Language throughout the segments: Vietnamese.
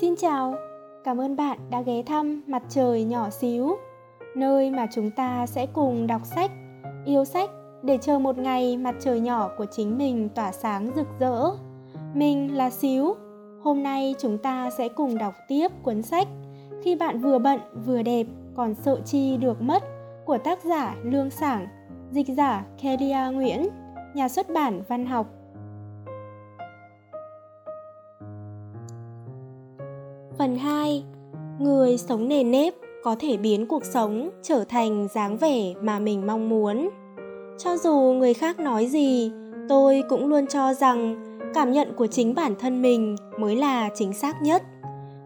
Xin chào, cảm ơn bạn đã ghé thăm Mặt trời nhỏ xíu, nơi mà chúng ta sẽ cùng đọc sách, yêu sách để chờ một ngày mặt trời nhỏ của chính mình tỏa sáng rực rỡ. Mình là Xíu, hôm nay chúng ta sẽ cùng đọc tiếp cuốn sách Khi bạn vừa bận vừa đẹp còn sợ chi được mất của tác giả Lương Sảng, dịch giả Kelia Nguyễn, nhà xuất bản văn học Phần 2 Người sống nền nếp có thể biến cuộc sống trở thành dáng vẻ mà mình mong muốn. Cho dù người khác nói gì, tôi cũng luôn cho rằng cảm nhận của chính bản thân mình mới là chính xác nhất.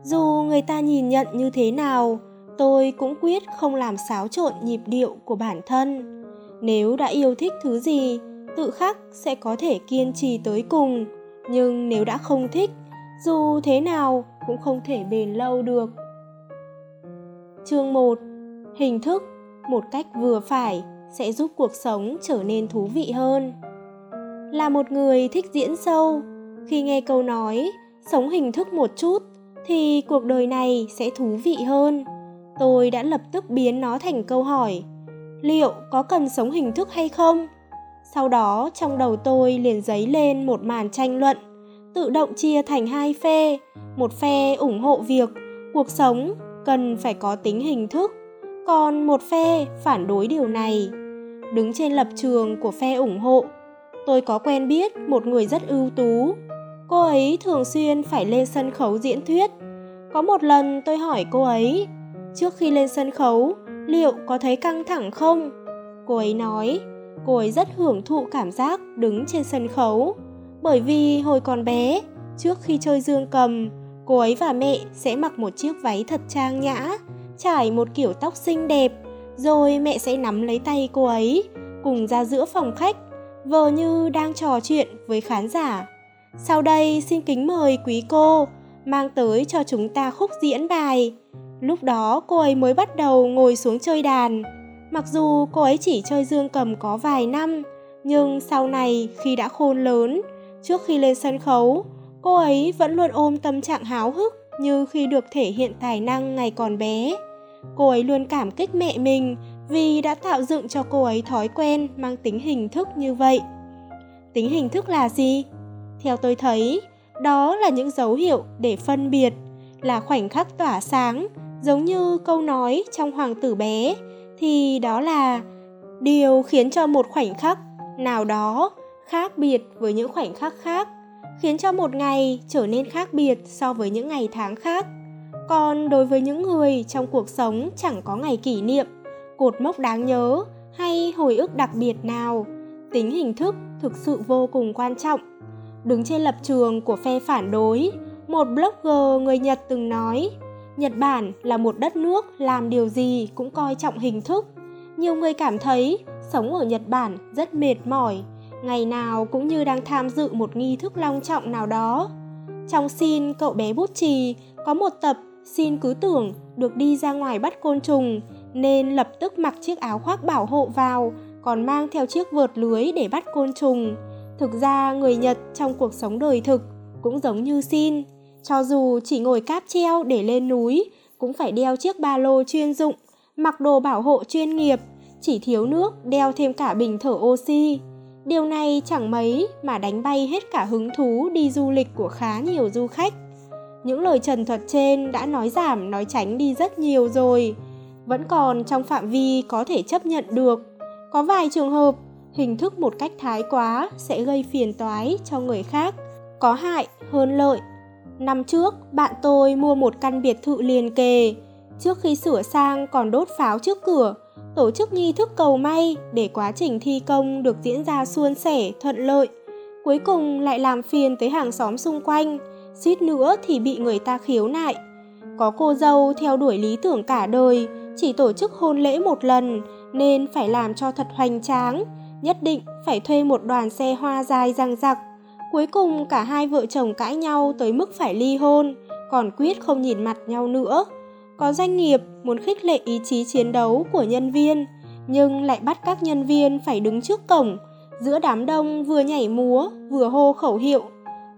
Dù người ta nhìn nhận như thế nào, tôi cũng quyết không làm xáo trộn nhịp điệu của bản thân. Nếu đã yêu thích thứ gì, tự khắc sẽ có thể kiên trì tới cùng, nhưng nếu đã không thích, dù thế nào cũng không thể bền lâu được. Chương 1. Hình thức một cách vừa phải sẽ giúp cuộc sống trở nên thú vị hơn. Là một người thích diễn sâu, khi nghe câu nói sống hình thức một chút thì cuộc đời này sẽ thú vị hơn. Tôi đã lập tức biến nó thành câu hỏi, liệu có cần sống hình thức hay không? Sau đó trong đầu tôi liền dấy lên một màn tranh luận tự động chia thành hai phe, một phe ủng hộ việc cuộc sống cần phải có tính hình thức, còn một phe phản đối điều này. Đứng trên lập trường của phe ủng hộ, tôi có quen biết một người rất ưu tú. Cô ấy thường xuyên phải lên sân khấu diễn thuyết. Có một lần tôi hỏi cô ấy, trước khi lên sân khấu, liệu có thấy căng thẳng không? Cô ấy nói, cô ấy rất hưởng thụ cảm giác đứng trên sân khấu bởi vì hồi còn bé, trước khi chơi dương cầm, cô ấy và mẹ sẽ mặc một chiếc váy thật trang nhã, trải một kiểu tóc xinh đẹp, rồi mẹ sẽ nắm lấy tay cô ấy, cùng ra giữa phòng khách, vờ như đang trò chuyện với khán giả. Sau đây xin kính mời quý cô mang tới cho chúng ta khúc diễn bài. Lúc đó cô ấy mới bắt đầu ngồi xuống chơi đàn. Mặc dù cô ấy chỉ chơi dương cầm có vài năm, nhưng sau này khi đã khôn lớn, Trước khi lên sân khấu, cô ấy vẫn luôn ôm tâm trạng háo hức như khi được thể hiện tài năng ngày còn bé. Cô ấy luôn cảm kích mẹ mình vì đã tạo dựng cho cô ấy thói quen mang tính hình thức như vậy. Tính hình thức là gì? Theo tôi thấy, đó là những dấu hiệu để phân biệt, là khoảnh khắc tỏa sáng, giống như câu nói trong Hoàng tử bé, thì đó là điều khiến cho một khoảnh khắc nào đó khác biệt với những khoảnh khắc khác, khiến cho một ngày trở nên khác biệt so với những ngày tháng khác. Còn đối với những người trong cuộc sống chẳng có ngày kỷ niệm, cột mốc đáng nhớ hay hồi ức đặc biệt nào, tính hình thức thực sự vô cùng quan trọng. Đứng trên lập trường của phe phản đối, một blogger người nhật từng nói, nhật bản là một đất nước làm điều gì cũng coi trọng hình thức. Nhiều người cảm thấy sống ở nhật bản rất mệt mỏi ngày nào cũng như đang tham dự một nghi thức long trọng nào đó. Trong xin cậu bé bút chì có một tập xin cứ tưởng được đi ra ngoài bắt côn trùng nên lập tức mặc chiếc áo khoác bảo hộ vào còn mang theo chiếc vợt lưới để bắt côn trùng. Thực ra người Nhật trong cuộc sống đời thực cũng giống như xin, cho dù chỉ ngồi cáp treo để lên núi cũng phải đeo chiếc ba lô chuyên dụng, mặc đồ bảo hộ chuyên nghiệp, chỉ thiếu nước đeo thêm cả bình thở oxy. Điều này chẳng mấy mà đánh bay hết cả hứng thú đi du lịch của khá nhiều du khách. Những lời trần thuật trên đã nói giảm nói tránh đi rất nhiều rồi, vẫn còn trong phạm vi có thể chấp nhận được. Có vài trường hợp, hình thức một cách thái quá sẽ gây phiền toái cho người khác, có hại hơn lợi. Năm trước, bạn tôi mua một căn biệt thự liền kề, trước khi sửa sang còn đốt pháo trước cửa, tổ chức nghi thức cầu may để quá trình thi công được diễn ra suôn sẻ, thuận lợi. Cuối cùng lại làm phiền tới hàng xóm xung quanh, suýt nữa thì bị người ta khiếu nại. Có cô dâu theo đuổi lý tưởng cả đời, chỉ tổ chức hôn lễ một lần nên phải làm cho thật hoành tráng, nhất định phải thuê một đoàn xe hoa dài răng rặc. Cuối cùng cả hai vợ chồng cãi nhau tới mức phải ly hôn, còn quyết không nhìn mặt nhau nữa. Có doanh nghiệp muốn khích lệ ý chí chiến đấu của nhân viên, nhưng lại bắt các nhân viên phải đứng trước cổng, giữa đám đông vừa nhảy múa, vừa hô khẩu hiệu.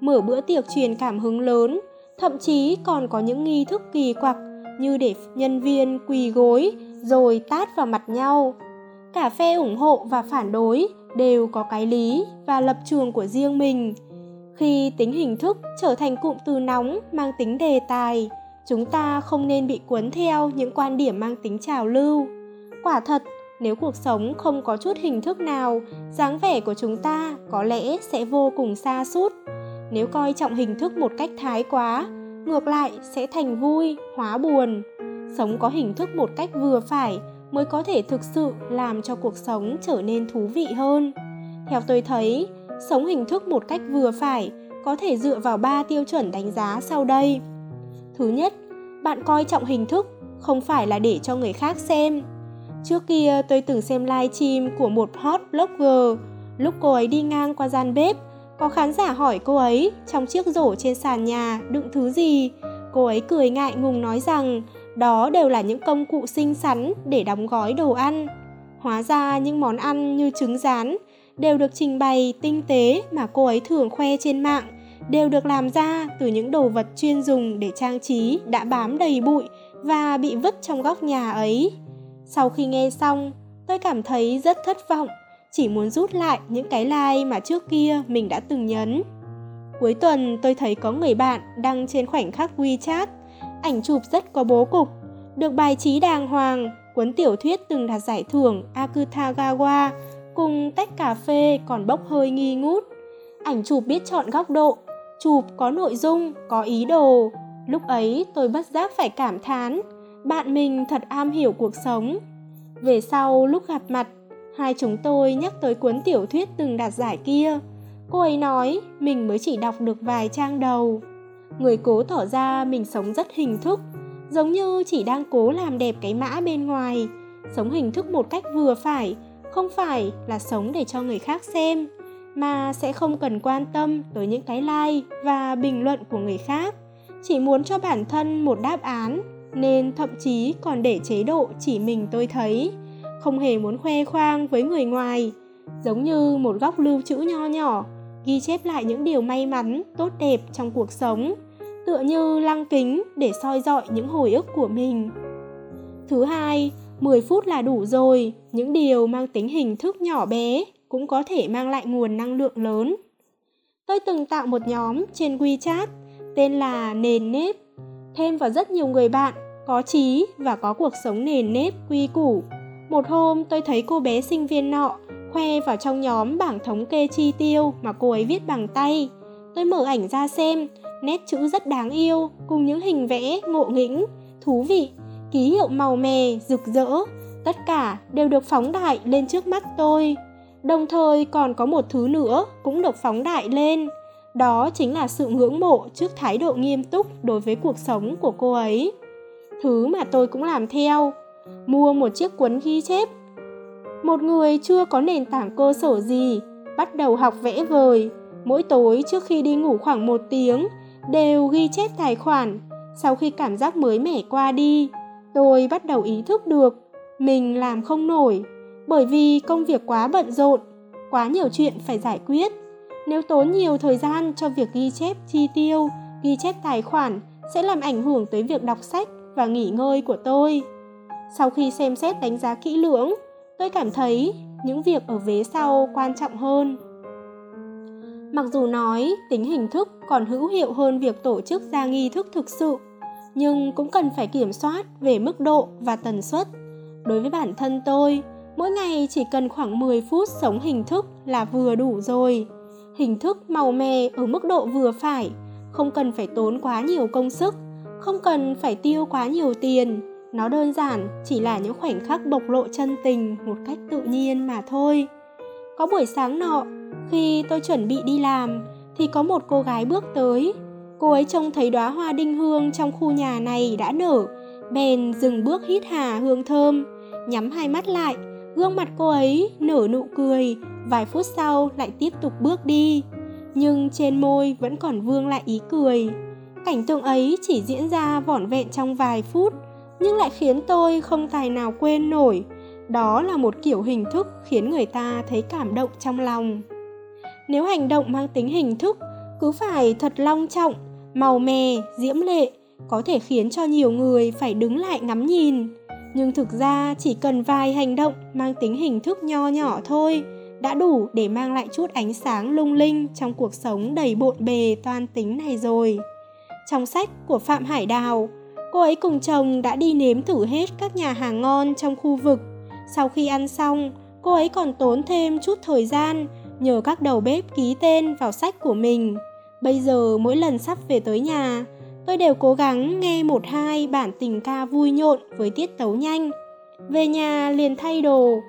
Mở bữa tiệc truyền cảm hứng lớn, thậm chí còn có những nghi thức kỳ quặc như để nhân viên quỳ gối rồi tát vào mặt nhau cả phe ủng hộ và phản đối đều có cái lý và lập trường của riêng mình khi tính hình thức trở thành cụm từ nóng mang tính đề tài chúng ta không nên bị cuốn theo những quan điểm mang tính trào lưu. Quả thật, nếu cuộc sống không có chút hình thức nào, dáng vẻ của chúng ta có lẽ sẽ vô cùng xa suốt nếu coi trọng hình thức một cách thái quá, ngược lại sẽ thành vui, hóa buồn. Sống có hình thức một cách vừa phải mới có thể thực sự làm cho cuộc sống trở nên thú vị hơn. Theo tôi thấy, sống hình thức một cách vừa phải có thể dựa vào ba tiêu chuẩn đánh giá sau đây thứ nhất, bạn coi trọng hình thức, không phải là để cho người khác xem. Trước kia, tôi từng xem live stream của một hot blogger. Lúc cô ấy đi ngang qua gian bếp, có khán giả hỏi cô ấy trong chiếc rổ trên sàn nhà đựng thứ gì. Cô ấy cười ngại ngùng nói rằng, đó đều là những công cụ xinh xắn để đóng gói đồ ăn. Hóa ra những món ăn như trứng rán đều được trình bày tinh tế mà cô ấy thường khoe trên mạng đều được làm ra từ những đồ vật chuyên dùng để trang trí, đã bám đầy bụi và bị vứt trong góc nhà ấy. Sau khi nghe xong, tôi cảm thấy rất thất vọng, chỉ muốn rút lại những cái like mà trước kia mình đã từng nhấn. Cuối tuần, tôi thấy có người bạn đăng trên khoảnh khắc wechat, ảnh chụp rất có bố cục, được bài trí đàng hoàng, cuốn tiểu thuyết từng đạt giải thưởng akutagawa cùng tách cà phê còn bốc hơi nghi ngút. Ảnh chụp biết chọn góc độ chụp có nội dung, có ý đồ. Lúc ấy tôi bất giác phải cảm thán, bạn mình thật am hiểu cuộc sống. Về sau lúc gặp mặt, hai chúng tôi nhắc tới cuốn tiểu thuyết từng đạt giải kia. Cô ấy nói mình mới chỉ đọc được vài trang đầu. Người cố tỏ ra mình sống rất hình thức, giống như chỉ đang cố làm đẹp cái mã bên ngoài. Sống hình thức một cách vừa phải, không phải là sống để cho người khác xem mà sẽ không cần quan tâm tới những cái like và bình luận của người khác. Chỉ muốn cho bản thân một đáp án, nên thậm chí còn để chế độ chỉ mình tôi thấy. Không hề muốn khoe khoang với người ngoài. Giống như một góc lưu trữ nho nhỏ, ghi chép lại những điều may mắn, tốt đẹp trong cuộc sống. Tựa như lăng kính để soi dọi những hồi ức của mình. Thứ hai 10 phút là đủ rồi. Những điều mang tính hình thức nhỏ bé cũng có thể mang lại nguồn năng lượng lớn. Tôi từng tạo một nhóm trên wechat tên là nền nếp. Thêm vào rất nhiều người bạn có trí và có cuộc sống nền nếp quy củ. Một hôm, tôi thấy cô bé sinh viên nọ khoe vào trong nhóm bảng thống kê chi tiêu mà cô ấy viết bằng tay. Tôi mở ảnh ra xem, nét chữ rất đáng yêu, cùng những hình vẽ ngộ nghĩnh, thú vị, ký hiệu màu mè, rực rỡ. Tất cả đều được phóng đại lên trước mắt tôi đồng thời còn có một thứ nữa cũng được phóng đại lên. Đó chính là sự ngưỡng mộ trước thái độ nghiêm túc đối với cuộc sống của cô ấy. Thứ mà tôi cũng làm theo. Mua một chiếc cuốn ghi chép. Một người chưa có nền tảng cơ sở gì, bắt đầu học vẽ vời. Mỗi tối trước khi đi ngủ khoảng một tiếng, đều ghi chép tài khoản. Sau khi cảm giác mới mẻ qua đi, tôi bắt đầu ý thức được mình làm không nổi bởi vì công việc quá bận rộn, quá nhiều chuyện phải giải quyết. Nếu tốn nhiều thời gian cho việc ghi chép chi tiêu, ghi chép tài khoản sẽ làm ảnh hưởng tới việc đọc sách và nghỉ ngơi của tôi. Sau khi xem xét đánh giá kỹ lưỡng, tôi cảm thấy những việc ở vế sau quan trọng hơn. Mặc dù nói tính hình thức còn hữu hiệu hơn việc tổ chức ra nghi thức thực sự, nhưng cũng cần phải kiểm soát về mức độ và tần suất. Đối với bản thân tôi mỗi ngày chỉ cần khoảng 10 phút sống hình thức là vừa đủ rồi. Hình thức màu mè ở mức độ vừa phải, không cần phải tốn quá nhiều công sức, không cần phải tiêu quá nhiều tiền. Nó đơn giản, chỉ là những khoảnh khắc bộc lộ chân tình một cách tự nhiên mà thôi. Có buổi sáng nọ, khi tôi chuẩn bị đi làm, thì có một cô gái bước tới. Cô ấy trông thấy đóa hoa đinh hương trong khu nhà này đã nở, bèn dừng bước hít hà hương thơm, nhắm hai mắt lại gương mặt cô ấy nở nụ cười vài phút sau lại tiếp tục bước đi. Nhưng trên môi vẫn còn vương lại ý cười. Cảnh tượng ấy chỉ diễn ra vỏn vẹn trong vài phút nhưng lại khiến tôi không tài nào quên nổi. Đó là một kiểu hình thức khiến người ta thấy cảm động trong lòng. Nếu hành động mang tính hình thức cứ phải thật long trọng màu mè, diễm lệ, có thể khiến cho nhiều người phải đứng lại ngắm nhìn. Nhưng thực ra chỉ cần vài hành động mang tính hình thức nho nhỏ thôi, đã đủ để mang lại chút ánh sáng lung linh trong cuộc sống đầy bộn bề toan tính này rồi. Trong sách của Phạm Hải Đào, cô ấy cùng chồng đã đi nếm thử hết các nhà hàng ngon trong khu vực. Sau khi ăn xong, cô ấy còn tốn thêm chút thời gian nhờ các đầu bếp ký tên vào sách của mình. Bây giờ mỗi lần sắp về tới nhà, tôi đều cố gắng nghe một hai bản tình ca vui nhộn với tiết tấu nhanh. Về nhà liền thay đồ,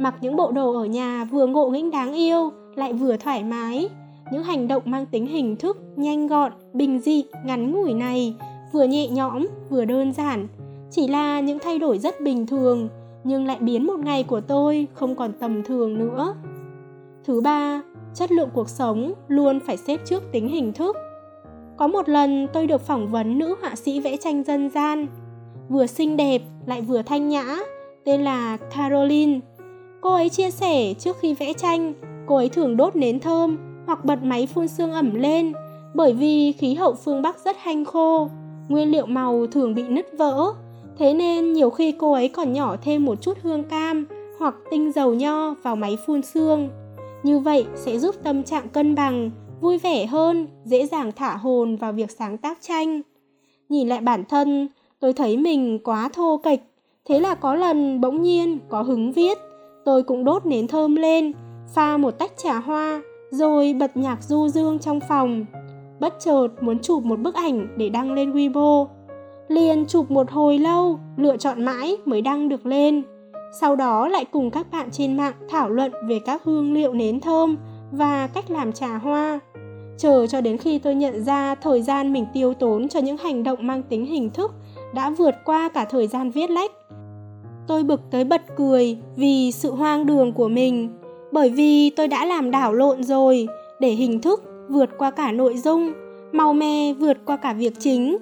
mặc những bộ đồ ở nhà vừa ngộ nghĩnh đáng yêu, lại vừa thoải mái. Những hành động mang tính hình thức, nhanh gọn, bình dị, ngắn ngủi này, vừa nhẹ nhõm, vừa đơn giản. Chỉ là những thay đổi rất bình thường, nhưng lại biến một ngày của tôi không còn tầm thường nữa. Thứ ba, chất lượng cuộc sống luôn phải xếp trước tính hình thức. Có một lần tôi được phỏng vấn nữ họa sĩ vẽ tranh dân gian, vừa xinh đẹp lại vừa thanh nhã, tên là Caroline. Cô ấy chia sẻ trước khi vẽ tranh, cô ấy thường đốt nến thơm hoặc bật máy phun sương ẩm lên bởi vì khí hậu phương Bắc rất hanh khô, nguyên liệu màu thường bị nứt vỡ. Thế nên nhiều khi cô ấy còn nhỏ thêm một chút hương cam hoặc tinh dầu nho vào máy phun sương. Như vậy sẽ giúp tâm trạng cân bằng, vui vẻ hơn, dễ dàng thả hồn vào việc sáng tác tranh. Nhìn lại bản thân, tôi thấy mình quá thô kệch, thế là có lần bỗng nhiên có hứng viết, tôi cũng đốt nến thơm lên, pha một tách trà hoa, rồi bật nhạc du dương trong phòng. Bất chợt muốn chụp một bức ảnh để đăng lên Weibo. Liền chụp một hồi lâu, lựa chọn mãi mới đăng được lên sau đó lại cùng các bạn trên mạng thảo luận về các hương liệu nến thơm và cách làm trà hoa. Chờ cho đến khi tôi nhận ra thời gian mình tiêu tốn cho những hành động mang tính hình thức đã vượt qua cả thời gian viết lách. Tôi bực tới bật cười vì sự hoang đường của mình, bởi vì tôi đã làm đảo lộn rồi để hình thức vượt qua cả nội dung, mau me vượt qua cả việc chính.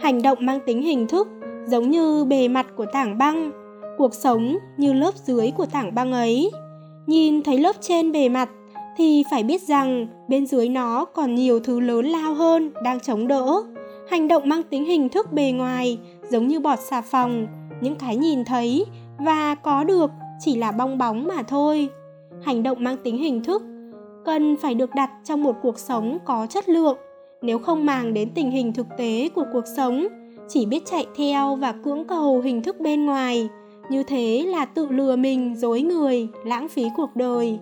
Hành động mang tính hình thức giống như bề mặt của tảng băng cuộc sống như lớp dưới của tảng băng ấy nhìn thấy lớp trên bề mặt thì phải biết rằng bên dưới nó còn nhiều thứ lớn lao hơn đang chống đỡ. Hành động mang tính hình thức bề ngoài, giống như bọt xà phòng, những cái nhìn thấy và có được chỉ là bong bóng mà thôi. Hành động mang tính hình thức cần phải được đặt trong một cuộc sống có chất lượng. Nếu không màng đến tình hình thực tế của cuộc sống, chỉ biết chạy theo và cưỡng cầu hình thức bên ngoài, như thế là tự lừa mình dối người, lãng phí cuộc đời.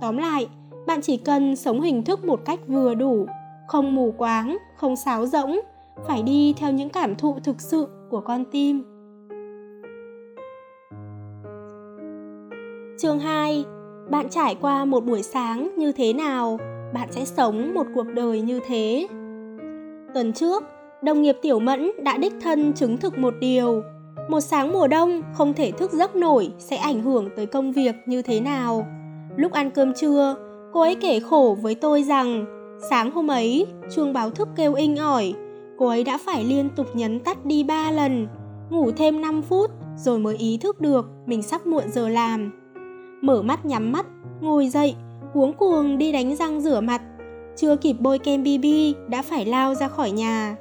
Tóm lại bạn chỉ cần sống hình thức một cách vừa đủ không mù quáng không sáo rỗng phải đi theo những cảm thụ thực sự của con tim Chương 2 Bạn trải qua một buổi sáng như thế nào, bạn sẽ sống một cuộc đời như thế. Tuần trước, đồng nghiệp Tiểu Mẫn đã đích thân chứng thực một điều, một sáng mùa đông không thể thức giấc nổi sẽ ảnh hưởng tới công việc như thế nào. Lúc ăn cơm trưa, cô ấy kể khổ với tôi rằng sáng hôm ấy chuông báo thức kêu inh ỏi, cô ấy đã phải liên tục nhấn tắt đi ba lần, ngủ thêm 5 phút rồi mới ý thức được mình sắp muộn giờ làm. Mở mắt nhắm mắt, ngồi dậy, cuống cuồng đi đánh răng rửa mặt, chưa kịp bôi kem BB đã phải lao ra khỏi nhà.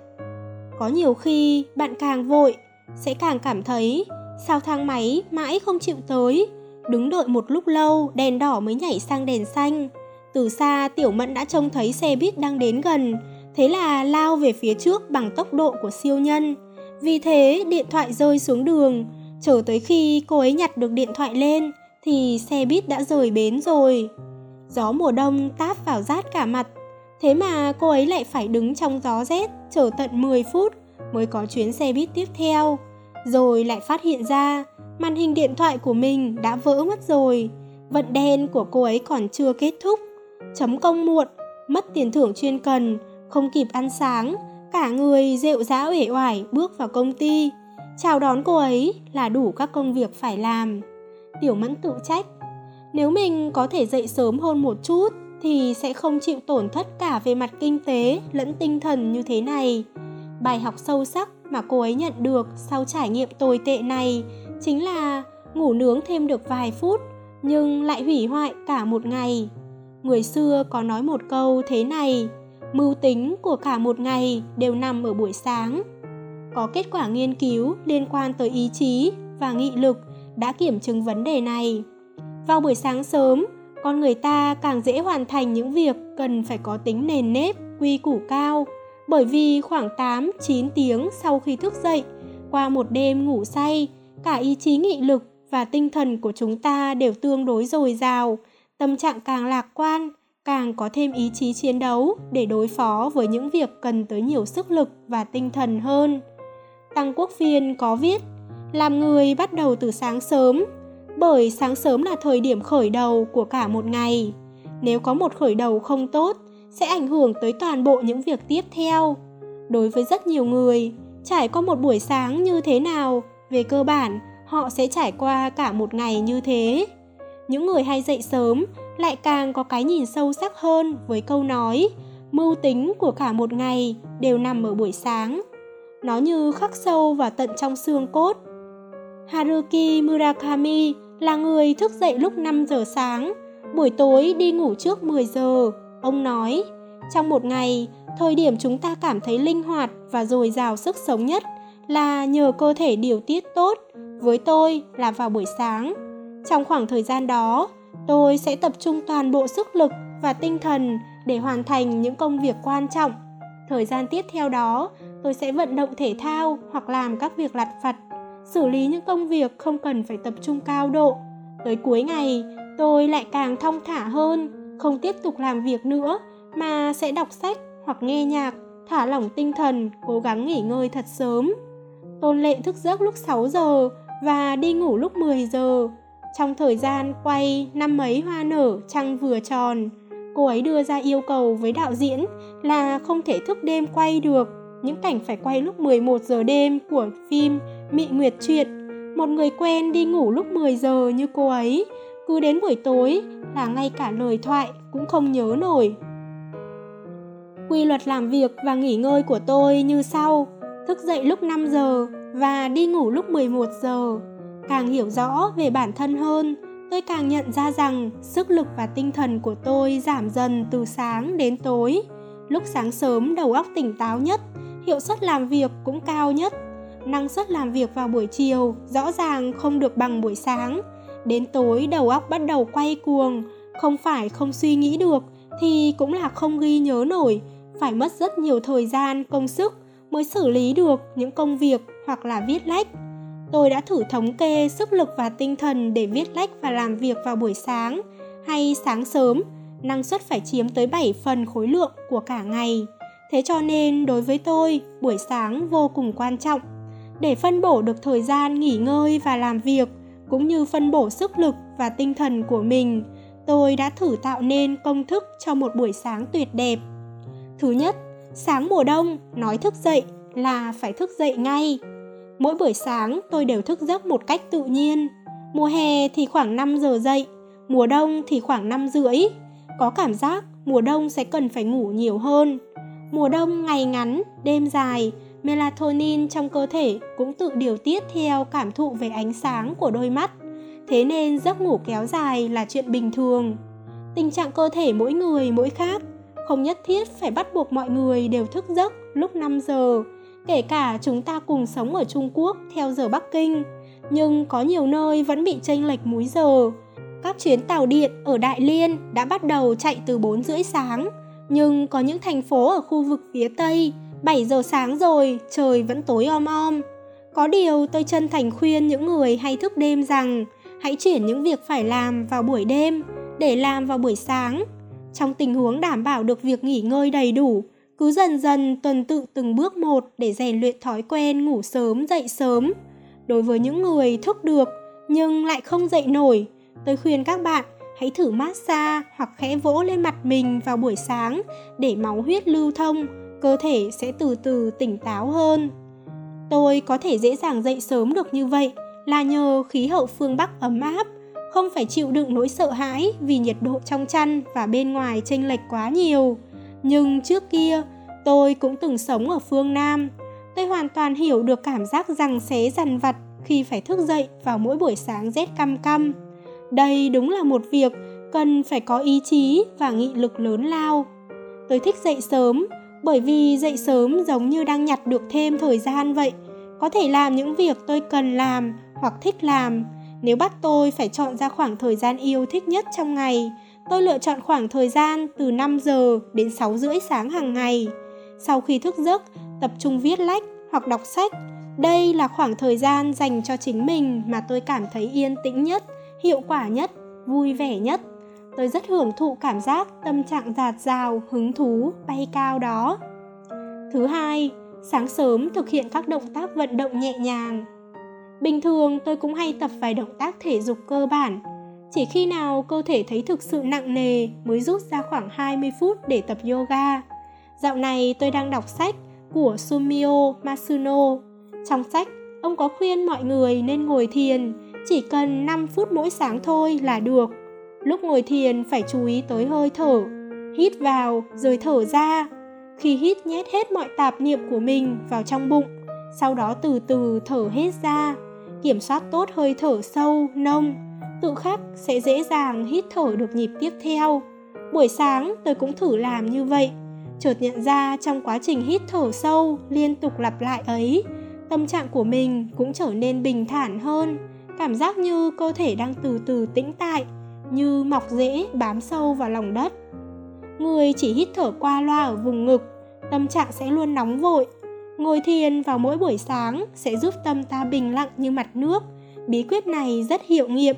Có nhiều khi bạn càng vội sẽ càng cảm thấy sao thang máy mãi không chịu tới đứng đợi một lúc lâu đèn đỏ mới nhảy sang đèn xanh từ xa, tiểu mẫn đã trông thấy xe buýt đang đến gần. Thế là lao về phía trước bằng tốc độ của siêu nhân. Vì thế, điện thoại rơi xuống đường. Chờ tới khi cô ấy nhặt được điện thoại lên, thì xe buýt đã rời bến rồi. Gió mùa đông táp vào rát cả mặt. Thế mà cô ấy lại phải đứng trong gió rét, chờ tận 10 phút mới có chuyến xe buýt tiếp theo. Rồi lại phát hiện ra, màn hình điện thoại của mình đã vỡ mất rồi. Vận đen của cô ấy còn chưa kết thúc chấm công muộn, mất tiền thưởng chuyên cần, không kịp ăn sáng, cả người rệu rã uể oải bước vào công ty. Chào đón cô ấy là đủ các công việc phải làm. Tiểu mẫn tự trách, nếu mình có thể dậy sớm hơn một chút thì sẽ không chịu tổn thất cả về mặt kinh tế lẫn tinh thần như thế này. Bài học sâu sắc mà cô ấy nhận được sau trải nghiệm tồi tệ này chính là ngủ nướng thêm được vài phút nhưng lại hủy hoại cả một ngày người xưa có nói một câu thế này mưu tính của cả một ngày đều nằm ở buổi sáng. Có kết quả nghiên cứu liên quan tới ý chí và nghị lực đã kiểm chứng vấn đề này. Vào buổi sáng sớm, con người ta càng dễ hoàn thành những việc cần phải có tính nền nếp, quy củ cao, bởi vì khoảng 8-9 tiếng sau khi thức dậy, qua một đêm ngủ say, cả ý chí nghị lực và tinh thần của chúng ta đều tương đối dồi dào, tâm trạng càng lạc quan, càng có thêm ý chí chiến đấu để đối phó với những việc cần tới nhiều sức lực và tinh thần hơn. Tăng Quốc Phiên có viết, làm người bắt đầu từ sáng sớm, bởi sáng sớm là thời điểm khởi đầu của cả một ngày. Nếu có một khởi đầu không tốt, sẽ ảnh hưởng tới toàn bộ những việc tiếp theo. Đối với rất nhiều người, trải qua một buổi sáng như thế nào, về cơ bản, họ sẽ trải qua cả một ngày như thế. Những người hay dậy sớm lại càng có cái nhìn sâu sắc hơn với câu nói mưu tính của cả một ngày đều nằm ở buổi sáng. Nó như khắc sâu vào tận trong xương cốt. Haruki Murakami là người thức dậy lúc 5 giờ sáng, buổi tối đi ngủ trước 10 giờ. Ông nói, trong một ngày, thời điểm chúng ta cảm thấy linh hoạt và dồi dào sức sống nhất là nhờ cơ thể điều tiết tốt, với tôi là vào buổi sáng. Trong khoảng thời gian đó, tôi sẽ tập trung toàn bộ sức lực và tinh thần để hoàn thành những công việc quan trọng. Thời gian tiếp theo đó, tôi sẽ vận động thể thao hoặc làm các việc lặt vặt xử lý những công việc không cần phải tập trung cao độ. Tới cuối ngày, tôi lại càng thong thả hơn, không tiếp tục làm việc nữa mà sẽ đọc sách hoặc nghe nhạc, thả lỏng tinh thần, cố gắng nghỉ ngơi thật sớm. Tôn Lệ thức giấc lúc 6 giờ và đi ngủ lúc 10 giờ. Trong thời gian quay năm mấy hoa nở trăng vừa tròn, cô ấy đưa ra yêu cầu với đạo diễn là không thể thức đêm quay được những cảnh phải quay lúc 11 giờ đêm của phim Mị Nguyệt Truyện. Một người quen đi ngủ lúc 10 giờ như cô ấy, cứ đến buổi tối là ngay cả lời thoại cũng không nhớ nổi. Quy luật làm việc và nghỉ ngơi của tôi như sau, thức dậy lúc 5 giờ và đi ngủ lúc 11 giờ. Càng hiểu rõ về bản thân hơn, tôi càng nhận ra rằng sức lực và tinh thần của tôi giảm dần từ sáng đến tối. Lúc sáng sớm đầu óc tỉnh táo nhất, hiệu suất làm việc cũng cao nhất. Năng suất làm việc vào buổi chiều rõ ràng không được bằng buổi sáng. Đến tối đầu óc bắt đầu quay cuồng, không phải không suy nghĩ được thì cũng là không ghi nhớ nổi, phải mất rất nhiều thời gian, công sức mới xử lý được những công việc hoặc là viết lách. Tôi đã thử thống kê sức lực và tinh thần để viết lách và làm việc vào buổi sáng hay sáng sớm, năng suất phải chiếm tới 7 phần khối lượng của cả ngày. Thế cho nên đối với tôi, buổi sáng vô cùng quan trọng để phân bổ được thời gian nghỉ ngơi và làm việc cũng như phân bổ sức lực và tinh thần của mình. Tôi đã thử tạo nên công thức cho một buổi sáng tuyệt đẹp. Thứ nhất, sáng mùa đông nói thức dậy là phải thức dậy ngay. Mỗi buổi sáng tôi đều thức giấc một cách tự nhiên. Mùa hè thì khoảng 5 giờ dậy, mùa đông thì khoảng 5 rưỡi. Có cảm giác mùa đông sẽ cần phải ngủ nhiều hơn. Mùa đông ngày ngắn, đêm dài, melatonin trong cơ thể cũng tự điều tiết theo cảm thụ về ánh sáng của đôi mắt. Thế nên giấc ngủ kéo dài là chuyện bình thường. Tình trạng cơ thể mỗi người mỗi khác, không nhất thiết phải bắt buộc mọi người đều thức giấc lúc 5 giờ, kể cả chúng ta cùng sống ở Trung Quốc theo giờ Bắc Kinh. Nhưng có nhiều nơi vẫn bị chênh lệch múi giờ. Các chuyến tàu điện ở Đại Liên đã bắt đầu chạy từ 4 rưỡi sáng, nhưng có những thành phố ở khu vực phía Tây 7 giờ sáng rồi, trời vẫn tối om om. Có điều tôi chân thành khuyên những người hay thức đêm rằng hãy chuyển những việc phải làm vào buổi đêm để làm vào buổi sáng. Trong tình huống đảm bảo được việc nghỉ ngơi đầy đủ, cứ dần dần tuần tự từng bước một để rèn luyện thói quen ngủ sớm dậy sớm. Đối với những người thức được nhưng lại không dậy nổi, tôi khuyên các bạn hãy thử massage hoặc khẽ vỗ lên mặt mình vào buổi sáng để máu huyết lưu thông, cơ thể sẽ từ từ tỉnh táo hơn. Tôi có thể dễ dàng dậy sớm được như vậy là nhờ khí hậu phương Bắc ấm áp, không phải chịu đựng nỗi sợ hãi vì nhiệt độ trong chăn và bên ngoài chênh lệch quá nhiều. Nhưng trước kia, tôi cũng từng sống ở phương Nam. Tôi hoàn toàn hiểu được cảm giác rằng xé dằn vặt khi phải thức dậy vào mỗi buổi sáng rét căm căm. Đây đúng là một việc cần phải có ý chí và nghị lực lớn lao. Tôi thích dậy sớm, bởi vì dậy sớm giống như đang nhặt được thêm thời gian vậy. Có thể làm những việc tôi cần làm hoặc thích làm. Nếu bắt tôi phải chọn ra khoảng thời gian yêu thích nhất trong ngày, tôi lựa chọn khoảng thời gian từ 5 giờ đến 6 rưỡi sáng hàng ngày. Sau khi thức giấc, tập trung viết lách hoặc đọc sách. Đây là khoảng thời gian dành cho chính mình mà tôi cảm thấy yên tĩnh nhất, hiệu quả nhất, vui vẻ nhất. Tôi rất hưởng thụ cảm giác tâm trạng dạt dào, hứng thú, bay cao đó. Thứ hai, sáng sớm thực hiện các động tác vận động nhẹ nhàng. Bình thường tôi cũng hay tập vài động tác thể dục cơ bản. Chỉ khi nào cơ thể thấy thực sự nặng nề mới rút ra khoảng 20 phút để tập yoga. Dạo này tôi đang đọc sách của Sumio Masuno. Trong sách, ông có khuyên mọi người nên ngồi thiền, chỉ cần 5 phút mỗi sáng thôi là được. Lúc ngồi thiền phải chú ý tới hơi thở, hít vào rồi thở ra. Khi hít nhét hết mọi tạp niệm của mình vào trong bụng, sau đó từ từ thở hết ra, kiểm soát tốt hơi thở sâu, nông, tự khắc sẽ dễ dàng hít thở được nhịp tiếp theo. Buổi sáng, tôi cũng thử làm như vậy. Chợt nhận ra trong quá trình hít thở sâu liên tục lặp lại ấy, tâm trạng của mình cũng trở nên bình thản hơn. Cảm giác như cơ thể đang từ từ tĩnh tại, như mọc rễ bám sâu vào lòng đất. Người chỉ hít thở qua loa ở vùng ngực, tâm trạng sẽ luôn nóng vội. Ngồi thiền vào mỗi buổi sáng sẽ giúp tâm ta bình lặng như mặt nước. Bí quyết này rất hiệu nghiệm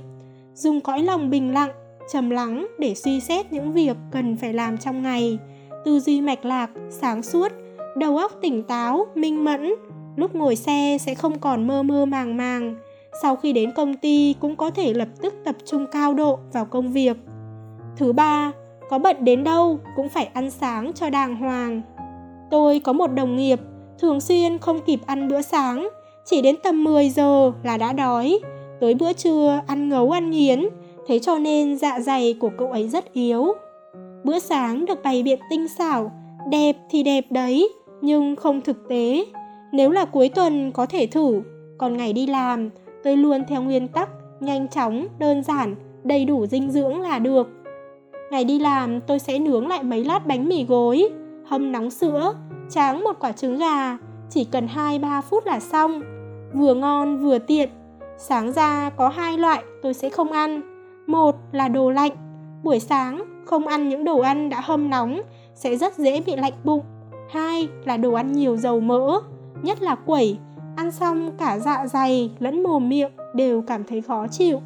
dùng cõi lòng bình lặng trầm lắng để suy xét những việc cần phải làm trong ngày tư duy mạch lạc, sáng suốt, đầu óc tỉnh táo, minh mẫn, lúc ngồi xe sẽ không còn mơ mơ màng màng. Sau khi đến công ty cũng có thể lập tức tập trung cao độ vào công việc. Thứ ba, có bận đến đâu cũng phải ăn sáng cho đàng hoàng. Tôi có một đồng nghiệp thường xuyên không kịp ăn bữa sáng, chỉ đến tầm 10 giờ là đã đói. Tới bữa trưa ăn ngấu ăn nghiến, thế cho nên dạ dày của cậu ấy rất yếu. Bữa sáng được bày biện tinh xảo, đẹp thì đẹp đấy, nhưng không thực tế. Nếu là cuối tuần có thể thử, còn ngày đi làm, tôi luôn theo nguyên tắc nhanh chóng, đơn giản, đầy đủ dinh dưỡng là được. Ngày đi làm tôi sẽ nướng lại mấy lát bánh mì gối, hâm nóng sữa, tráng một quả trứng gà, chỉ cần 2-3 phút là xong. Vừa ngon vừa tiện. Sáng ra có hai loại tôi sẽ không ăn. Một là đồ lạnh, buổi sáng không ăn những đồ ăn đã hâm nóng sẽ rất dễ bị lạnh bụng. Hai là đồ ăn nhiều dầu mỡ, nhất là quẩy, ăn xong cả dạ dày lẫn mồm miệng đều cảm thấy khó chịu.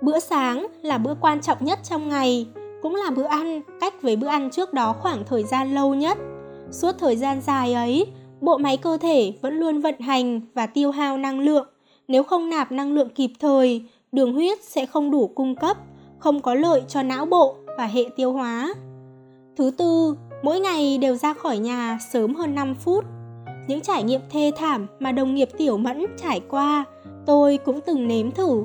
Bữa sáng là bữa quan trọng nhất trong ngày, cũng là bữa ăn cách với bữa ăn trước đó khoảng thời gian lâu nhất. Suốt thời gian dài ấy, bộ máy cơ thể vẫn luôn vận hành và tiêu hao năng lượng. Nếu không nạp năng lượng kịp thời, đường huyết sẽ không đủ cung cấp, không có lợi cho não bộ và hệ tiêu hóa. Thứ tư, mỗi ngày đều ra khỏi nhà sớm hơn 5 phút. Những trải nghiệm thê thảm mà đồng nghiệp tiểu mẫn trải qua, tôi cũng từng nếm thử.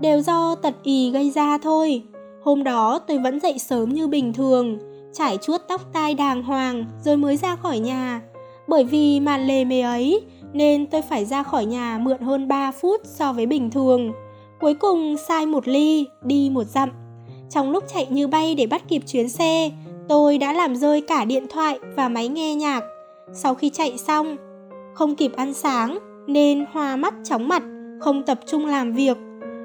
Đều do tật ì gây ra thôi. Hôm đó tôi vẫn dậy sớm như bình thường, trải chuốt tóc tai đàng hoàng rồi mới ra khỏi nhà. Bởi vì màn lề mề ấy nên tôi phải ra khỏi nhà mượn hơn 3 phút so với bình thường. Cuối cùng sai một ly, đi một dặm. Trong lúc chạy như bay để bắt kịp chuyến xe, tôi đã làm rơi cả điện thoại và máy nghe nhạc. Sau khi chạy xong, không kịp ăn sáng nên hoa mắt chóng mặt, không tập trung làm việc,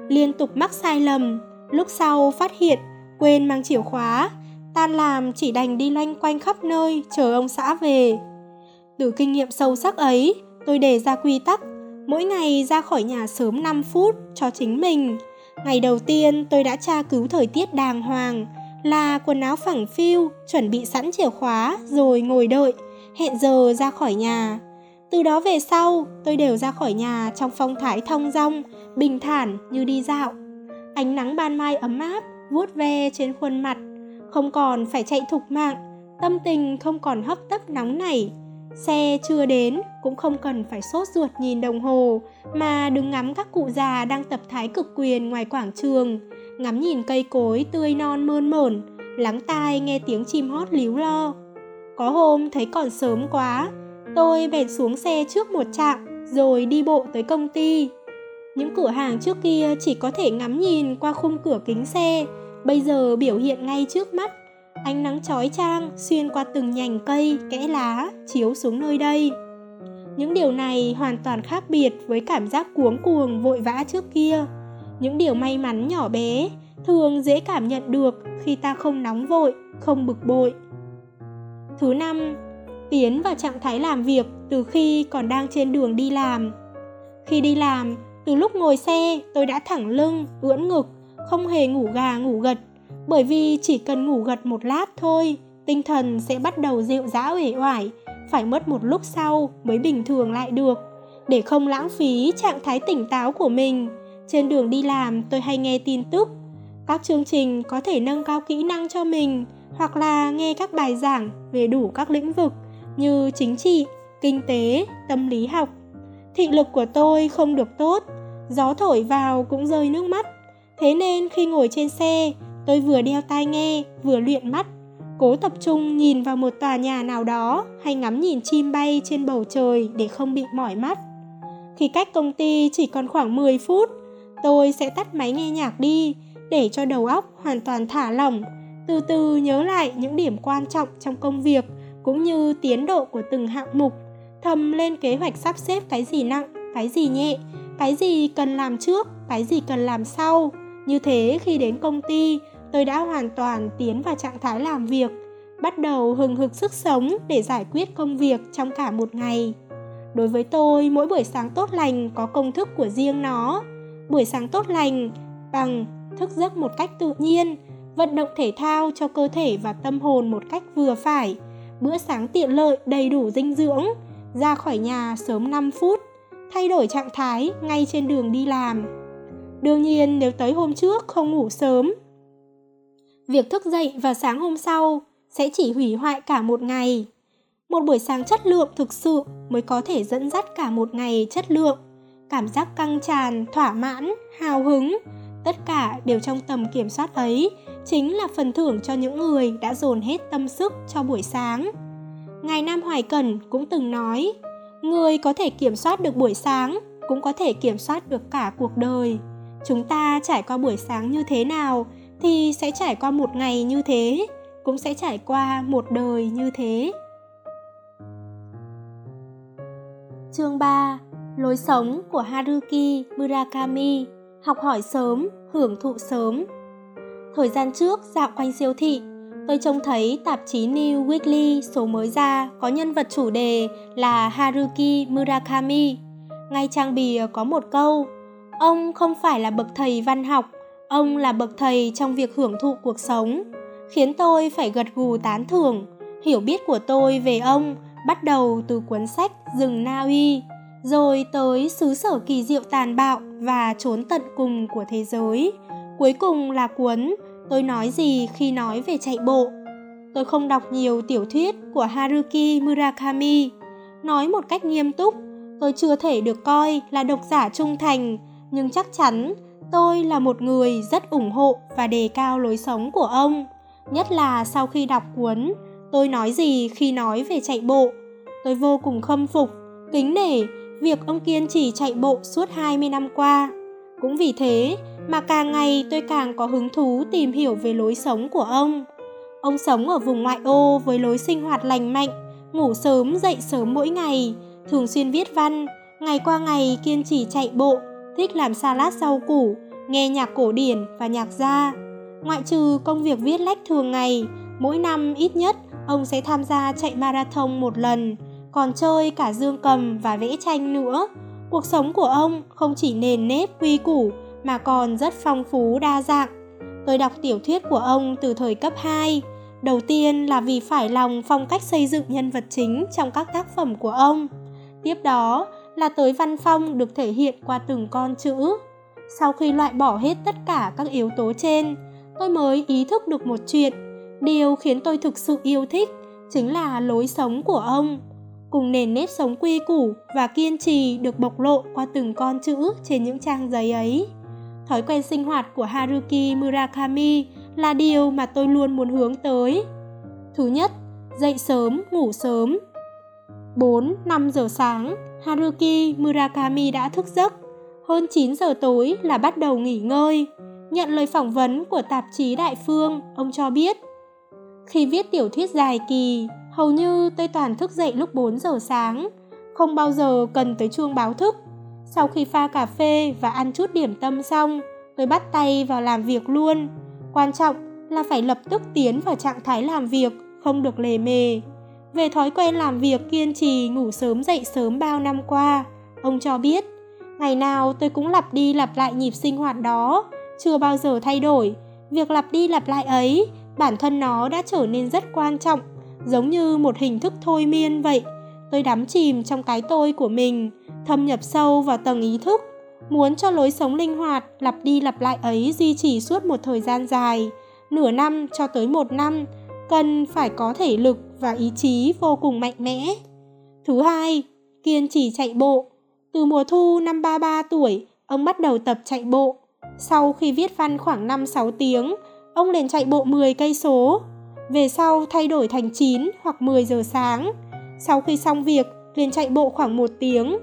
liên tục mắc sai lầm. Lúc sau phát hiện quên mang chìa khóa, tan làm chỉ đành đi loanh quanh khắp nơi chờ ông xã về. Từ kinh nghiệm sâu sắc ấy, tôi đề ra quy tắc mỗi ngày ra khỏi nhà sớm 5 phút cho chính mình. Ngày đầu tiên tôi đã tra cứu thời tiết đàng hoàng, là quần áo phẳng phiu, chuẩn bị sẵn chìa khóa rồi ngồi đợi, hẹn giờ ra khỏi nhà. Từ đó về sau, tôi đều ra khỏi nhà trong phong thái thong dong, bình thản như đi dạo. Ánh nắng ban mai ấm áp, vuốt ve trên khuôn mặt, không còn phải chạy thục mạng, tâm tình không còn hấp tấp nóng nảy, Xe chưa đến cũng không cần phải sốt ruột nhìn đồng hồ mà đứng ngắm các cụ già đang tập thái cực quyền ngoài quảng trường, ngắm nhìn cây cối tươi non mơn mởn, lắng tai nghe tiếng chim hót líu lo. Có hôm thấy còn sớm quá, tôi bèn xuống xe trước một trạm rồi đi bộ tới công ty. Những cửa hàng trước kia chỉ có thể ngắm nhìn qua khung cửa kính xe, bây giờ biểu hiện ngay trước mắt. Ánh nắng chói chang xuyên qua từng nhành cây, kẽ lá, chiếu xuống nơi đây. Những điều này hoàn toàn khác biệt với cảm giác cuống cuồng vội vã trước kia. Những điều may mắn nhỏ bé thường dễ cảm nhận được khi ta không nóng vội, không bực bội. Thứ năm, tiến vào trạng thái làm việc từ khi còn đang trên đường đi làm. Khi đi làm, từ lúc ngồi xe tôi đã thẳng lưng, ưỡn ngực, không hề ngủ gà ngủ gật, bởi vì chỉ cần ngủ gật một lát thôi, tinh thần sẽ bắt đầu dịu dã uể oải, phải mất một lúc sau mới bình thường lại được. Để không lãng phí trạng thái tỉnh táo của mình, trên đường đi làm tôi hay nghe tin tức. Các chương trình có thể nâng cao kỹ năng cho mình hoặc là nghe các bài giảng về đủ các lĩnh vực như chính trị, kinh tế, tâm lý học. Thị lực của tôi không được tốt, gió thổi vào cũng rơi nước mắt. Thế nên khi ngồi trên xe, tôi vừa đeo tai nghe, vừa luyện mắt, cố tập trung nhìn vào một tòa nhà nào đó hay ngắm nhìn chim bay trên bầu trời để không bị mỏi mắt. Khi cách công ty chỉ còn khoảng 10 phút, tôi sẽ tắt máy nghe nhạc đi để cho đầu óc hoàn toàn thả lỏng, từ từ nhớ lại những điểm quan trọng trong công việc cũng như tiến độ của từng hạng mục, thầm lên kế hoạch sắp xếp cái gì nặng, cái gì nhẹ, cái gì cần làm trước, cái gì cần làm sau. Như thế khi đến công ty, tôi đã hoàn toàn tiến vào trạng thái làm việc, bắt đầu hừng hực sức sống để giải quyết công việc trong cả một ngày. Đối với tôi, mỗi buổi sáng tốt lành có công thức của riêng nó. Buổi sáng tốt lành bằng thức giấc một cách tự nhiên, vận động thể thao cho cơ thể và tâm hồn một cách vừa phải, bữa sáng tiện lợi đầy đủ dinh dưỡng, ra khỏi nhà sớm 5 phút, thay đổi trạng thái ngay trên đường đi làm. Đương nhiên nếu tới hôm trước không ngủ sớm, việc thức dậy vào sáng hôm sau sẽ chỉ hủy hoại cả một ngày. Một buổi sáng chất lượng thực sự mới có thể dẫn dắt cả một ngày chất lượng. Cảm giác căng tràn, thỏa mãn, hào hứng, tất cả đều trong tầm kiểm soát ấy chính là phần thưởng cho những người đã dồn hết tâm sức cho buổi sáng. Ngài Nam Hoài cần cũng từng nói, người có thể kiểm soát được buổi sáng cũng có thể kiểm soát được cả cuộc đời. Chúng ta trải qua buổi sáng như thế nào thì sẽ trải qua một ngày như thế, cũng sẽ trải qua một đời như thế. Chương 3 Lối sống của Haruki Murakami Học hỏi sớm, hưởng thụ sớm Thời gian trước dạo quanh siêu thị, tôi trông thấy tạp chí New Weekly số mới ra có nhân vật chủ đề là Haruki Murakami. Ngay trang bìa có một câu, ông không phải là bậc thầy văn học, ông là bậc thầy trong việc hưởng thụ cuộc sống, khiến tôi phải gật gù tán thưởng. Hiểu biết của tôi về ông bắt đầu từ cuốn sách Rừng Na Uy, rồi tới xứ sở kỳ diệu tàn bạo và trốn tận cùng của thế giới. Cuối cùng là cuốn Tôi nói gì khi nói về chạy bộ. Tôi không đọc nhiều tiểu thuyết của Haruki Murakami. Nói một cách nghiêm túc, tôi chưa thể được coi là độc giả trung thành, nhưng chắc chắn tôi là một người rất ủng hộ và đề cao lối sống của ông. Nhất là sau khi đọc cuốn Tôi nói gì khi nói về chạy bộ. Tôi vô cùng khâm phục, kính nể việc ông kiên trì chạy bộ suốt 20 năm qua. Cũng vì thế mà càng ngày tôi càng có hứng thú tìm hiểu về lối sống của ông. Ông sống ở vùng ngoại ô với lối sinh hoạt lành mạnh, ngủ sớm dậy sớm mỗi ngày, thường xuyên viết văn, ngày qua ngày kiên trì chạy bộ, thích làm salad rau củ, nghe nhạc cổ điển và nhạc gia. Ngoại trừ công việc viết lách thường ngày, mỗi năm ít nhất ông sẽ tham gia chạy marathon một lần, còn chơi cả dương cầm và vẽ tranh nữa. Cuộc sống của ông không chỉ nền nếp quy củ mà còn rất phong phú đa dạng. Tôi đọc tiểu thuyết của ông từ thời cấp 2. Đầu tiên là vì phải lòng phong cách xây dựng nhân vật chính trong các tác phẩm của ông. Tiếp đó là tới văn phong được thể hiện qua từng con chữ. Sau khi loại bỏ hết tất cả các yếu tố trên, tôi mới ý thức được một chuyện. Điều khiến tôi thực sự yêu thích chính là lối sống của ông cùng nền nếp sống quy củ và kiên trì được bộc lộ qua từng con chữ trên những trang giấy ấy. Thói quen sinh hoạt của Haruki Murakami là điều mà tôi luôn muốn hướng tới. Thứ nhất, dậy sớm, ngủ sớm. 4, 5 giờ sáng, Haruki Murakami đã thức giấc. Hơn 9 giờ tối là bắt đầu nghỉ ngơi. nhận lời phỏng vấn của tạp chí Đại Phương, ông cho biết Khi viết tiểu thuyết dài kỳ, hầu như tôi toàn thức dậy lúc 4 giờ sáng, không bao giờ cần tới chuông báo thức. Sau khi pha cà phê và ăn chút điểm tâm xong, tôi bắt tay vào làm việc luôn. Quan trọng là phải lập tức tiến vào trạng thái làm việc, không được lề mề. Về thói quen làm việc kiên trì ngủ sớm dậy sớm bao năm qua, ông cho biết, ngày nào tôi cũng lặp đi lặp lại nhịp sinh hoạt đó, chưa bao giờ thay đổi. Việc lặp đi lặp lại ấy, bản thân nó đã trở nên rất quan trọng, giống như một hình thức thôi miên vậy. Tôi đắm chìm trong cái tôi của mình, thâm nhập sâu vào tầng ý thức, muốn cho lối sống linh hoạt lặp đi lặp lại ấy duy trì suốt một thời gian dài, nửa năm cho tới một năm, cần phải có thể lực và ý chí vô cùng mạnh mẽ. Thứ hai, kiên trì chạy bộ. Từ mùa thu năm 33 tuổi, ông bắt đầu tập chạy bộ. Sau khi viết văn khoảng 5-6 tiếng, ông liền chạy bộ 10 cây số. Về sau thay đổi thành 9 hoặc 10 giờ sáng. Sau khi xong việc, liền chạy bộ khoảng 1 tiếng.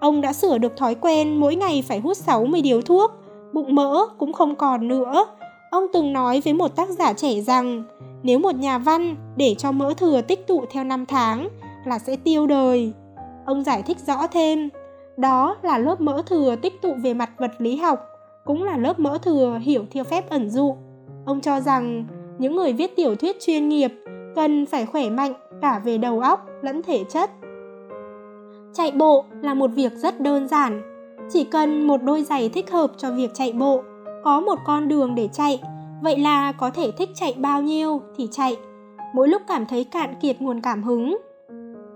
Ông đã sửa được thói quen mỗi ngày phải hút 60 điếu thuốc, bụng mỡ cũng không còn nữa. Ông từng nói với một tác giả trẻ rằng nếu một nhà văn để cho mỡ thừa tích tụ theo năm tháng là sẽ tiêu đời. Ông giải thích rõ thêm, đó là lớp mỡ thừa tích tụ về mặt vật lý học, cũng là lớp mỡ thừa hiểu theo phép ẩn dụ. Ông cho rằng những người viết tiểu thuyết chuyên nghiệp cần phải khỏe mạnh cả về đầu óc lẫn thể chất. Chạy bộ là một việc rất đơn giản, chỉ cần một đôi giày thích hợp cho việc chạy bộ, có một con đường để chạy Vậy là có thể thích chạy bao nhiêu thì chạy, mỗi lúc cảm thấy cạn kiệt nguồn cảm hứng.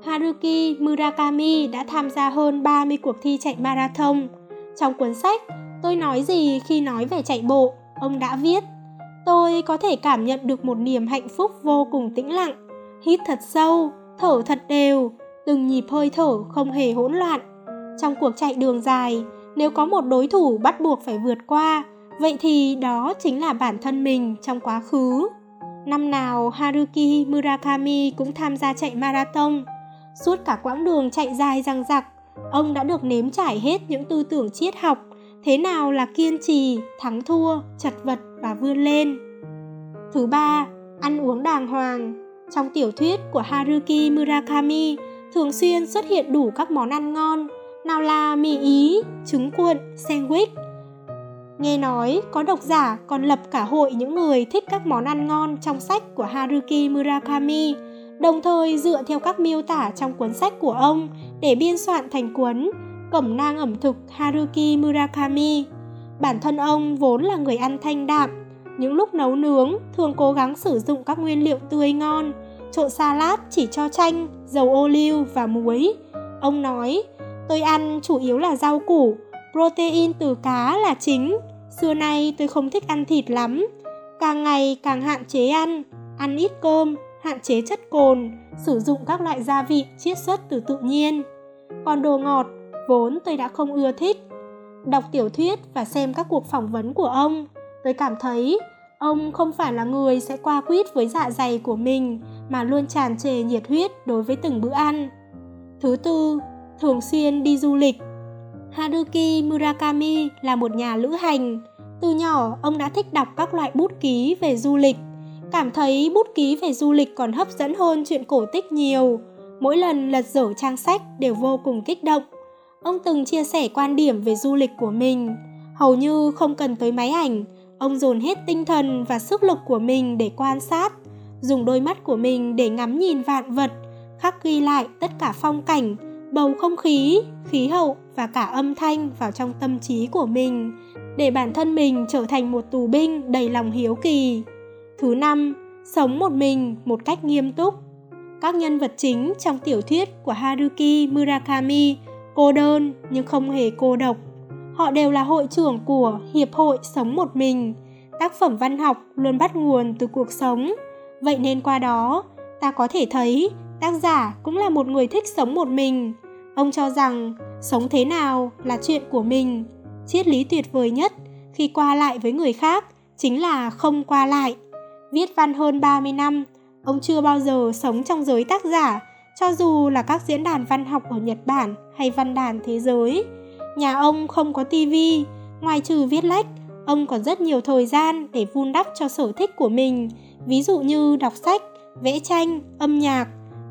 Haruki Murakami đã tham gia hơn 30 cuộc thi chạy marathon. Trong cuốn sách Tôi nói gì khi nói về chạy bộ, ông đã viết Tôi có thể cảm nhận được một niềm hạnh phúc vô cùng tĩnh lặng, hít thật sâu, thở thật đều, từng nhịp hơi thở không hề hỗn loạn. Trong cuộc chạy đường dài, nếu có một đối thủ bắt buộc phải vượt qua, Vậy thì đó chính là bản thân mình trong quá khứ. Năm nào Haruki Murakami cũng tham gia chạy marathon. Suốt cả quãng đường chạy dài răng rặc, ông đã được nếm trải hết những tư tưởng triết học, thế nào là kiên trì, thắng thua, chật vật và vươn lên. Thứ ba, ăn uống đàng hoàng. Trong tiểu thuyết của Haruki Murakami thường xuyên xuất hiện đủ các món ăn ngon, nào là mì ý, trứng cuộn, sandwich, Nghe nói có độc giả còn lập cả hội những người thích các món ăn ngon trong sách của Haruki Murakami, đồng thời dựa theo các miêu tả trong cuốn sách của ông để biên soạn thành cuốn Cẩm nang ẩm thực Haruki Murakami. Bản thân ông vốn là người ăn thanh đạm, những lúc nấu nướng thường cố gắng sử dụng các nguyên liệu tươi ngon, trộn salad chỉ cho chanh, dầu ô liu và muối. Ông nói, tôi ăn chủ yếu là rau củ, protein từ cá là chính. Xưa nay tôi không thích ăn thịt lắm, càng ngày càng hạn chế ăn, ăn ít cơm, hạn chế chất cồn, sử dụng các loại gia vị chiết xuất từ tự nhiên. Còn đồ ngọt, vốn tôi đã không ưa thích. Đọc tiểu thuyết và xem các cuộc phỏng vấn của ông, tôi cảm thấy ông không phải là người sẽ qua quýt với dạ dày của mình mà luôn tràn trề nhiệt huyết đối với từng bữa ăn. Thứ tư, thường xuyên đi du lịch Haruki Murakami là một nhà lữ hành. Từ nhỏ, ông đã thích đọc các loại bút ký về du lịch. Cảm thấy bút ký về du lịch còn hấp dẫn hơn chuyện cổ tích nhiều. Mỗi lần lật dở trang sách đều vô cùng kích động. Ông từng chia sẻ quan điểm về du lịch của mình. Hầu như không cần tới máy ảnh, ông dồn hết tinh thần và sức lực của mình để quan sát, dùng đôi mắt của mình để ngắm nhìn vạn vật, khắc ghi lại tất cả phong cảnh, bầu không khí, khí hậu và cả âm thanh vào trong tâm trí của mình để bản thân mình trở thành một tù binh đầy lòng hiếu kỳ. Thứ năm, sống một mình một cách nghiêm túc. Các nhân vật chính trong tiểu thuyết của Haruki Murakami cô đơn nhưng không hề cô độc. Họ đều là hội trưởng của Hiệp hội Sống Một Mình. Tác phẩm văn học luôn bắt nguồn từ cuộc sống. Vậy nên qua đó, ta có thể thấy tác giả cũng là một người thích sống một mình. Ông cho rằng sống thế nào là chuyện của mình. Triết lý tuyệt vời nhất khi qua lại với người khác chính là không qua lại. Viết văn hơn 30 năm, ông chưa bao giờ sống trong giới tác giả, cho dù là các diễn đàn văn học ở Nhật Bản hay văn đàn thế giới. Nhà ông không có tivi, ngoài trừ viết lách, ông còn rất nhiều thời gian để vun đắp cho sở thích của mình, ví dụ như đọc sách, vẽ tranh, âm nhạc.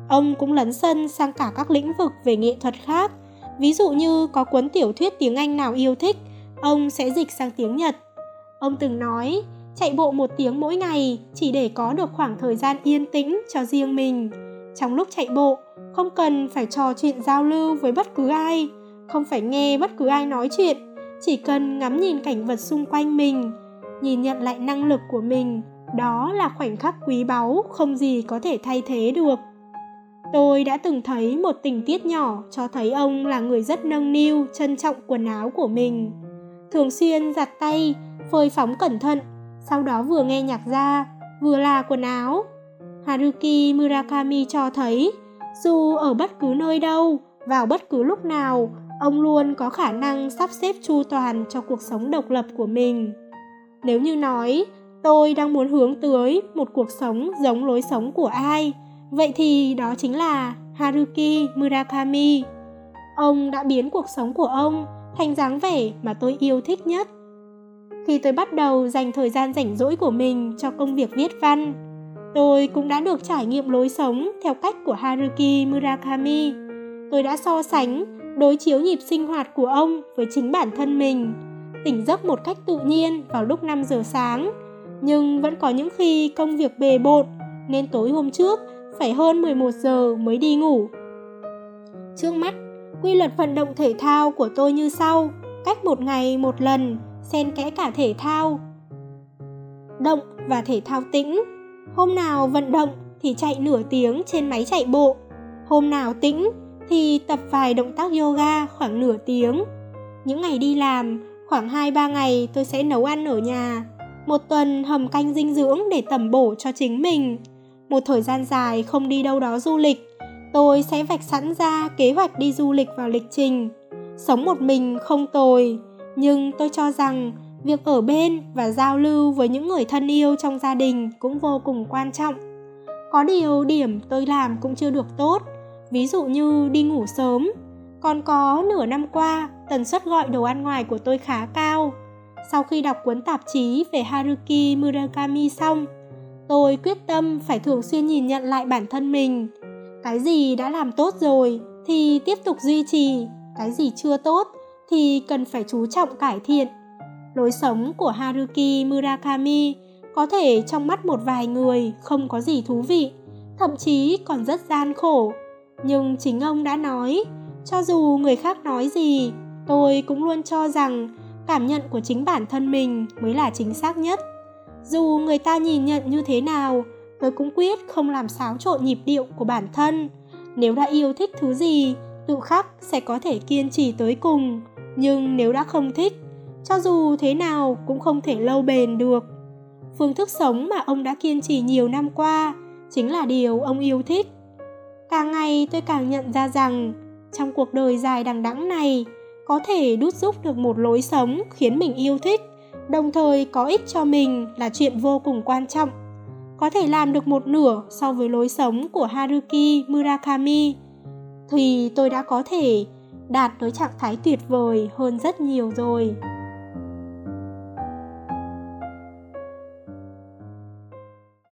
Ông cũng lấn sân sang cả các lĩnh vực về nghệ thuật khác, ví dụ như có cuốn tiểu thuyết tiếng Anh nào yêu thích, ông sẽ dịch sang tiếng Nhật. Ông từng nói, chạy bộ một tiếng mỗi ngày chỉ để có được khoảng thời gian yên tĩnh cho riêng mình. Trong lúc chạy bộ, không cần phải trò chuyện giao lưu với bất cứ ai, không phải nghe bất cứ ai nói chuyện, chỉ cần ngắm nhìn cảnh vật xung quanh mình, nhìn nhận lại năng lực của mình, đó là khoảnh khắc quý báu không gì có thể thay thế được. Tôi đã từng thấy một tình tiết nhỏ cho thấy ông là người rất nâng niu, trân trọng quần áo của mình. Thường xuyên giặt tay, phơi phóng cẩn thận, sau đó vừa nghe nhạc ra, vừa là quần áo. Haruki Murakami cho thấy, dù ở bất cứ nơi đâu, vào bất cứ lúc nào, ông luôn có khả năng sắp xếp chu toàn cho cuộc sống độc lập của mình. Nếu như nói, tôi đang muốn hướng tới một cuộc sống giống lối sống của ai, vậy thì đó chính là Haruki Murakami. Ông đã biến cuộc sống của ông thành dáng vẻ mà tôi yêu thích nhất. Khi tôi bắt đầu dành thời gian rảnh rỗi của mình cho công việc viết văn, tôi cũng đã được trải nghiệm lối sống theo cách của Haruki Murakami. Tôi đã so sánh, đối chiếu nhịp sinh hoạt của ông với chính bản thân mình, tỉnh giấc một cách tự nhiên vào lúc 5 giờ sáng, nhưng vẫn có những khi công việc bề bộn nên tối hôm trước phải hơn 11 giờ mới đi ngủ. Trước mắt, quy luật vận động thể thao của tôi như sau, cách một ngày một lần, xen kẽ cả thể thao động và thể thao tĩnh. Hôm nào vận động thì chạy nửa tiếng trên máy chạy bộ, hôm nào tĩnh thì tập vài động tác yoga khoảng nửa tiếng. Những ngày đi làm, khoảng 2-3 ngày tôi sẽ nấu ăn ở nhà, một tuần hầm canh dinh dưỡng để tẩm bổ cho chính mình. Một thời gian dài không đi đâu đó du lịch, tôi sẽ vạch sẵn ra kế hoạch đi du lịch vào lịch trình. Sống một mình không tồi, nhưng tôi cho rằng việc ở bên và giao lưu với những người thân yêu trong gia đình cũng vô cùng quan trọng. Có điều điểm tôi làm cũng chưa được tốt, ví dụ như đi ngủ sớm. Còn có nửa năm qua, tần suất gọi đồ ăn ngoài của tôi khá cao. Sau khi đọc cuốn tạp chí về Haruki Murakami xong, tôi quyết tâm phải thường xuyên nhìn nhận lại bản thân mình. Cái gì đã làm tốt rồi thì tiếp tục duy trì, cái gì chưa tốt thì cần phải chú trọng cải thiện. Lối sống của Haruki Murakami có thể trong mắt một vài người không có gì thú vị, thậm chí còn rất gian khổ. Nhưng chính ông đã nói, cho dù người khác nói gì, tôi cũng luôn cho rằng cảm nhận của chính bản thân mình mới là chính xác nhất. Dù người ta nhìn nhận như thế nào, tôi cũng quyết không làm xáo trộn nhịp điệu của bản thân. Nếu đã yêu thích thứ gì, tự khắc sẽ có thể kiên trì tới cùng. Nhưng nếu đã không thích cho dù thế nào cũng không thể lâu bền được. Phương thức sống mà ông đã kiên trì nhiều năm qua chính là điều ông yêu thích. Càng ngày tôi càng nhận ra rằng trong cuộc đời dài đằng đẵng này có thể đút giúp được một lối sống khiến mình yêu thích đồng thời có ích cho mình là chuyện vô cùng quan trọng. Có thể làm được một nửa so với lối sống của haruki murakami, thì tôi đã có thể đạt tới trạng thái tuyệt vời hơn rất nhiều rồi.